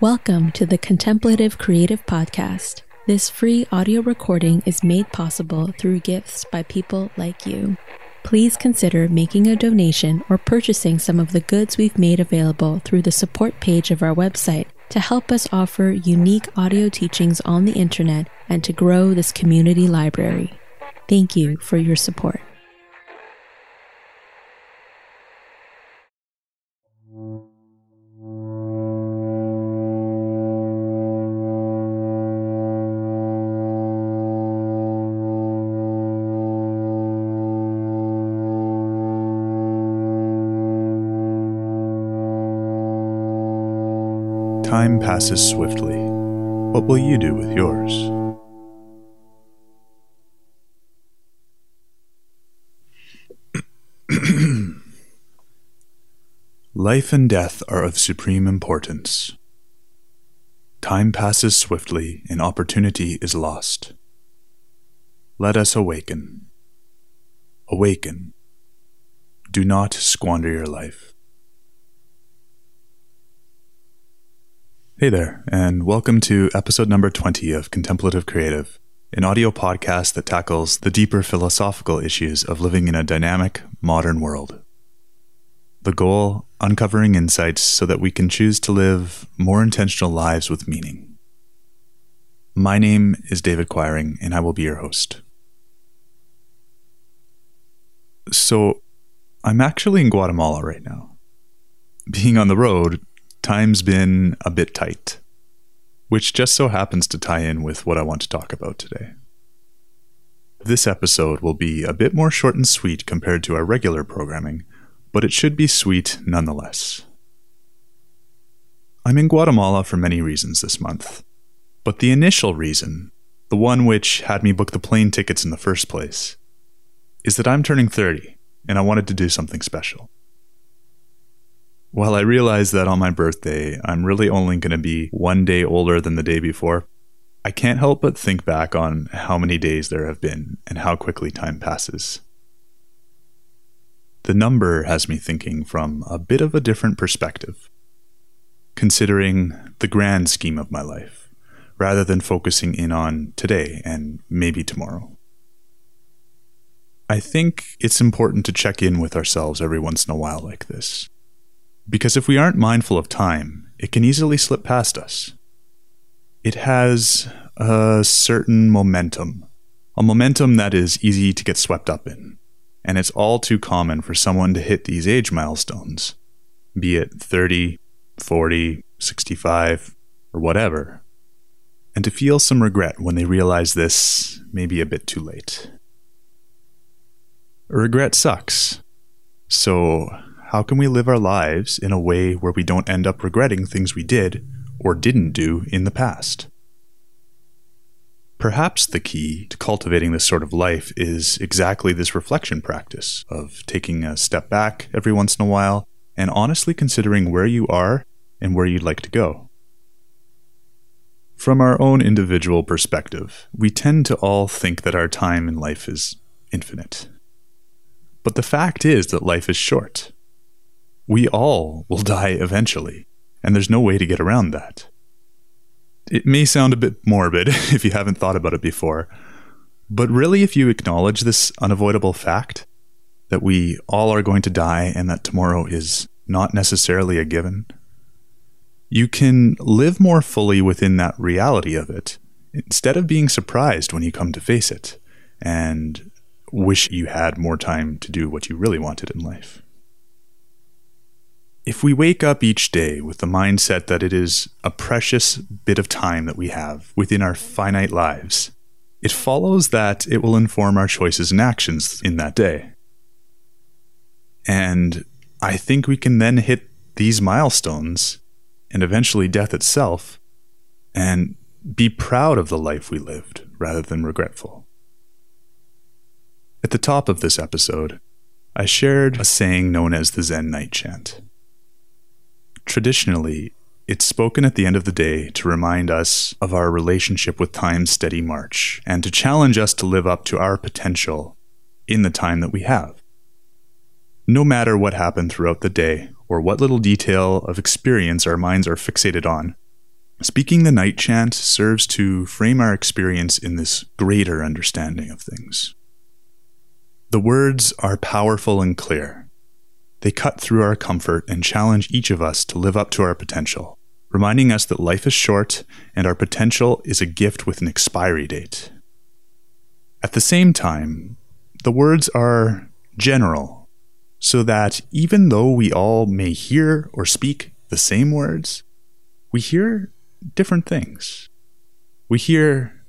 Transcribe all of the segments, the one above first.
Welcome to the Contemplative Creative Podcast. This free audio recording is made possible through gifts by people like you. Please consider making a donation or purchasing some of the goods we've made available through the support page of our website to help us offer unique audio teachings on the internet and to grow this community library. Thank you for your support. Time passes swiftly. What will you do with yours? Life and death are of supreme importance. Time passes swiftly and opportunity is lost. Let us awaken. Awaken. Do not squander your life. Hey there, and welcome to episode number 20 of Contemplative Creative, an audio podcast that tackles the deeper philosophical issues of living in a dynamic, modern world. The goal uncovering insights so that we can choose to live more intentional lives with meaning. My name is David Quiring, and I will be your host. So, I'm actually in Guatemala right now. Being on the road, time's been a bit tight, which just so happens to tie in with what I want to talk about today. This episode will be a bit more short and sweet compared to our regular programming, but it should be sweet nonetheless. I'm in Guatemala for many reasons this month, but the initial reason, the one which had me book the plane tickets in the first place, is that I'm turning 30 and I wanted to do something special. While I realize that on my birthday, I'm really only going to be one day older than the day before, I can't help but think back on how many days there have been and how quickly time passes. The number has me thinking from a bit of a different perspective, considering the grand scheme of my life, rather than focusing in on today and maybe tomorrow. I think it's important to check in with ourselves every once in a while like this because if we aren't mindful of time, it can easily slip past us. It has a certain momentum, a momentum that is easy to get swept up in. And it's all too common for someone to hit these age milestones, be it 30, 40, 65, or whatever, and to feel some regret when they realize this may be a bit too late. Regret sucks. So, how can we live our lives in a way where we don't end up regretting things we did or didn't do in the past? Perhaps the key to cultivating this sort of life is exactly this reflection practice of taking a step back every once in a while and honestly considering where you are and where you'd like to go. From our own individual perspective, we tend to all think that our time in life is infinite. But the fact is that life is short. We all will die eventually, and there's no way to get around that. It may sound a bit morbid if you haven't thought about it before, but really, if you acknowledge this unavoidable fact that we all are going to die and that tomorrow is not necessarily a given, you can live more fully within that reality of it instead of being surprised when you come to face it and wish you had more time to do what you really wanted in life. If we wake up each day with the mindset that it is a precious bit of time that we have within our finite lives, it follows that it will inform our choices and actions in that day. And I think we can then hit these milestones and eventually death itself and be proud of the life we lived rather than regretful. At the top of this episode, I shared a saying known as the Zen Night Chant. Traditionally, it's spoken at the end of the day to remind us of our relationship with time's steady march and to challenge us to live up to our potential in the time that we have. no matter what happened throughout the day or what little detail of experience our minds are fixated on. Speaking the night chant serves to frame our experience in this greater understanding of things. The words are powerful and clear. They cut through our comfort and challenge each of us to live up to our potential, reminding us that life is short and our potential is a gift with an expiry date. At the same time, the words are general, so that even though we all may hear or speak the same words, we hear different things. We hear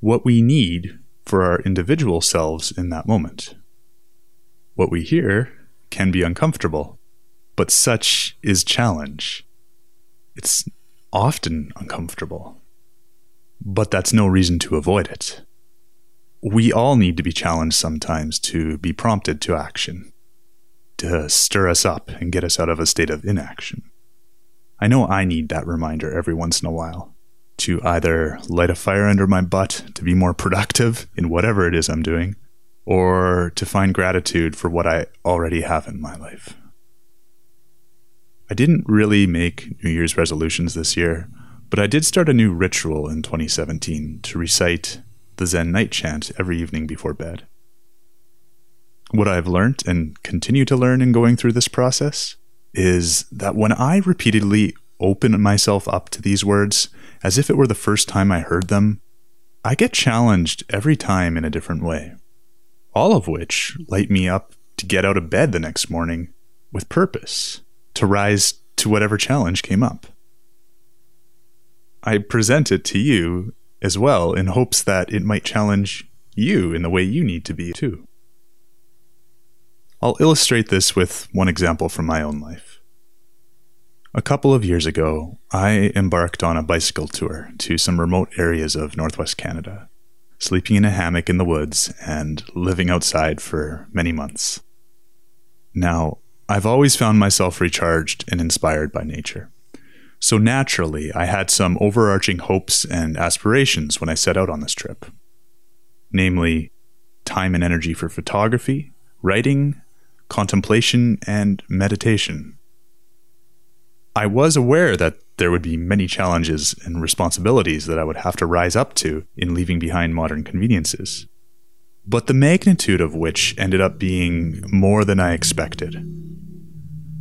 what we need for our individual selves in that moment. What we hear can be uncomfortable, but such is challenge. It's often uncomfortable, but that's no reason to avoid it. We all need to be challenged sometimes to be prompted to action, to stir us up and get us out of a state of inaction. I know I need that reminder every once in a while to either light a fire under my butt to be more productive in whatever it is I'm doing, or to find gratitude for what I already have in my life. I didn't really make New Year's resolutions this year, but I did start a new ritual in 2017 to recite the Zen night chant every evening before bed. What I've learned and continue to learn in going through this process is that when I repeatedly open myself up to these words as if it were the first time I heard them, I get challenged every time in a different way. All of which light me up to get out of bed the next morning with purpose, to rise to whatever challenge came up. I present it to you as well in hopes that it might challenge you in the way you need to be too. I'll illustrate this with one example from my own life. A couple of years ago, I embarked on a bicycle tour to some remote areas of northwest Canada, sleeping in a hammock in the woods and living outside for many months. Now, I've always found myself recharged and inspired by nature. So naturally, I had some overarching hopes and aspirations when I set out on this trip. Namely, time and energy for photography, writing, contemplation, and meditation. I was aware that there would be many challenges and responsibilities that I would have to rise up to in leaving behind modern conveniences, but the magnitude of which ended up being more than I expected.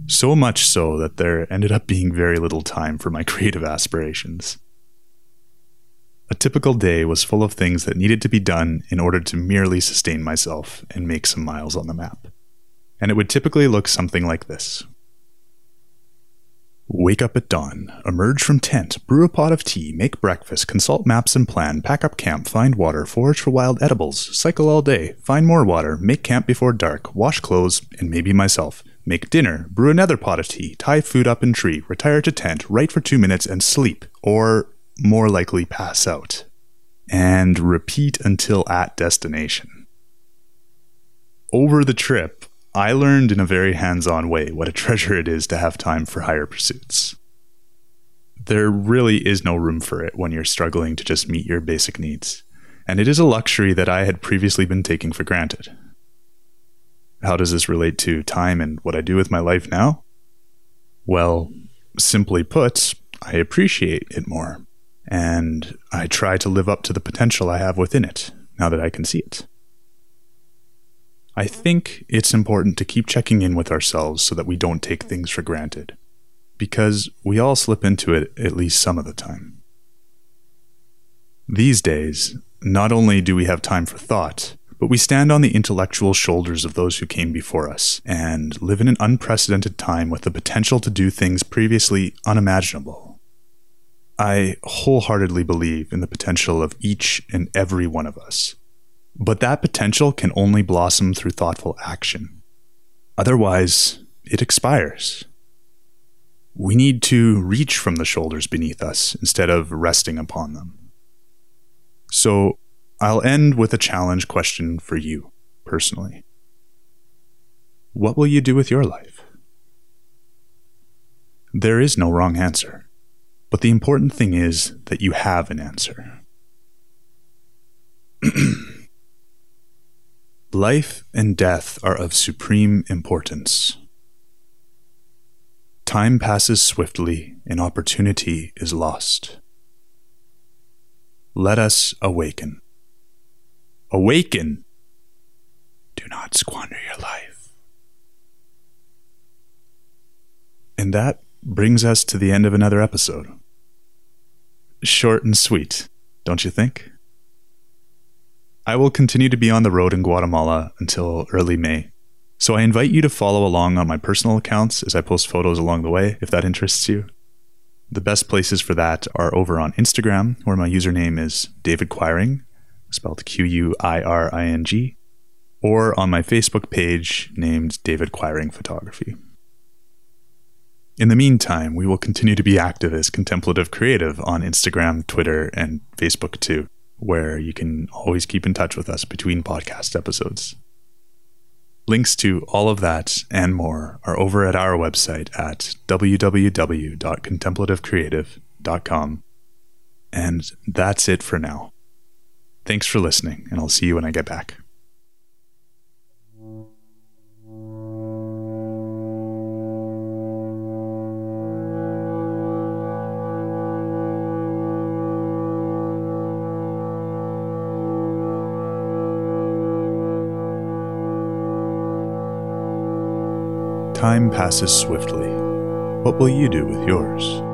So much so that there ended up being very little time for my creative aspirations. A typical day was full of things that needed to be done in order to merely sustain myself and make some miles on the map and it would typically look something like this. Wake up at dawn, emerge from tent, brew a pot of tea, make breakfast, consult maps and plan, pack up camp, find water, forage for wild edibles, cycle all day, find more water, make camp before dark, wash clothes, and maybe myself, make dinner, brew another pot of tea, tie food up in tree, retire to tent, write for two minutes, and sleep, or more likely pass out. And repeat until at destination. Over the trip, I learned in a very hands on way what a treasure it is to have time for higher pursuits. There really is no room for it when you're struggling to just meet your basic needs, and it is a luxury that I had previously been taking for granted. How does this relate to time and what I do with my life now? Well, simply put, I appreciate it more, and I try to live up to the potential I have within it now that I can see it. I think it's important to keep checking in with ourselves so that we don't take things for granted, because we all slip into it at least some of the time. These days, not only do we have time for thought, but we stand on the intellectual shoulders of those who came before us and live in an unprecedented time with the potential to do things previously unimaginable. I wholeheartedly believe in the potential of each and every one of us but that potential can only blossom through thoughtful action. Otherwise, it expires. We need to reach from the shoulders beneath us instead of resting upon them. So, I'll end with a challenge question for you personally. What will you do with your life? There is no wrong answer, but the important thing is that you have an answer. Life and death are of supreme importance. Time passes swiftly and opportunity is lost. Let us awaken. Awaken! Do not squander your life. And that brings us to the end of another episode. Short and sweet, don't you think? I will continue to be on the road in Guatemala until early May. So I invite you to follow along on my personal accounts as I post photos along the way if that interests you. The best places for that are over on Instagram, where my username is David Quiring, spelled Q U I R I N G, or on my Facebook page named David Quiring Photography. In the meantime, we will continue to be active as Contemplative Creative on Instagram, Twitter, and Facebook too where you can always keep in touch with us between podcast episodes. Links to all of that and more are over at our website at www.contemplativecreative.com. And that's it for now. Thanks for listening, and I'll see you when I get back. Time passes swiftly. What will you do with yours?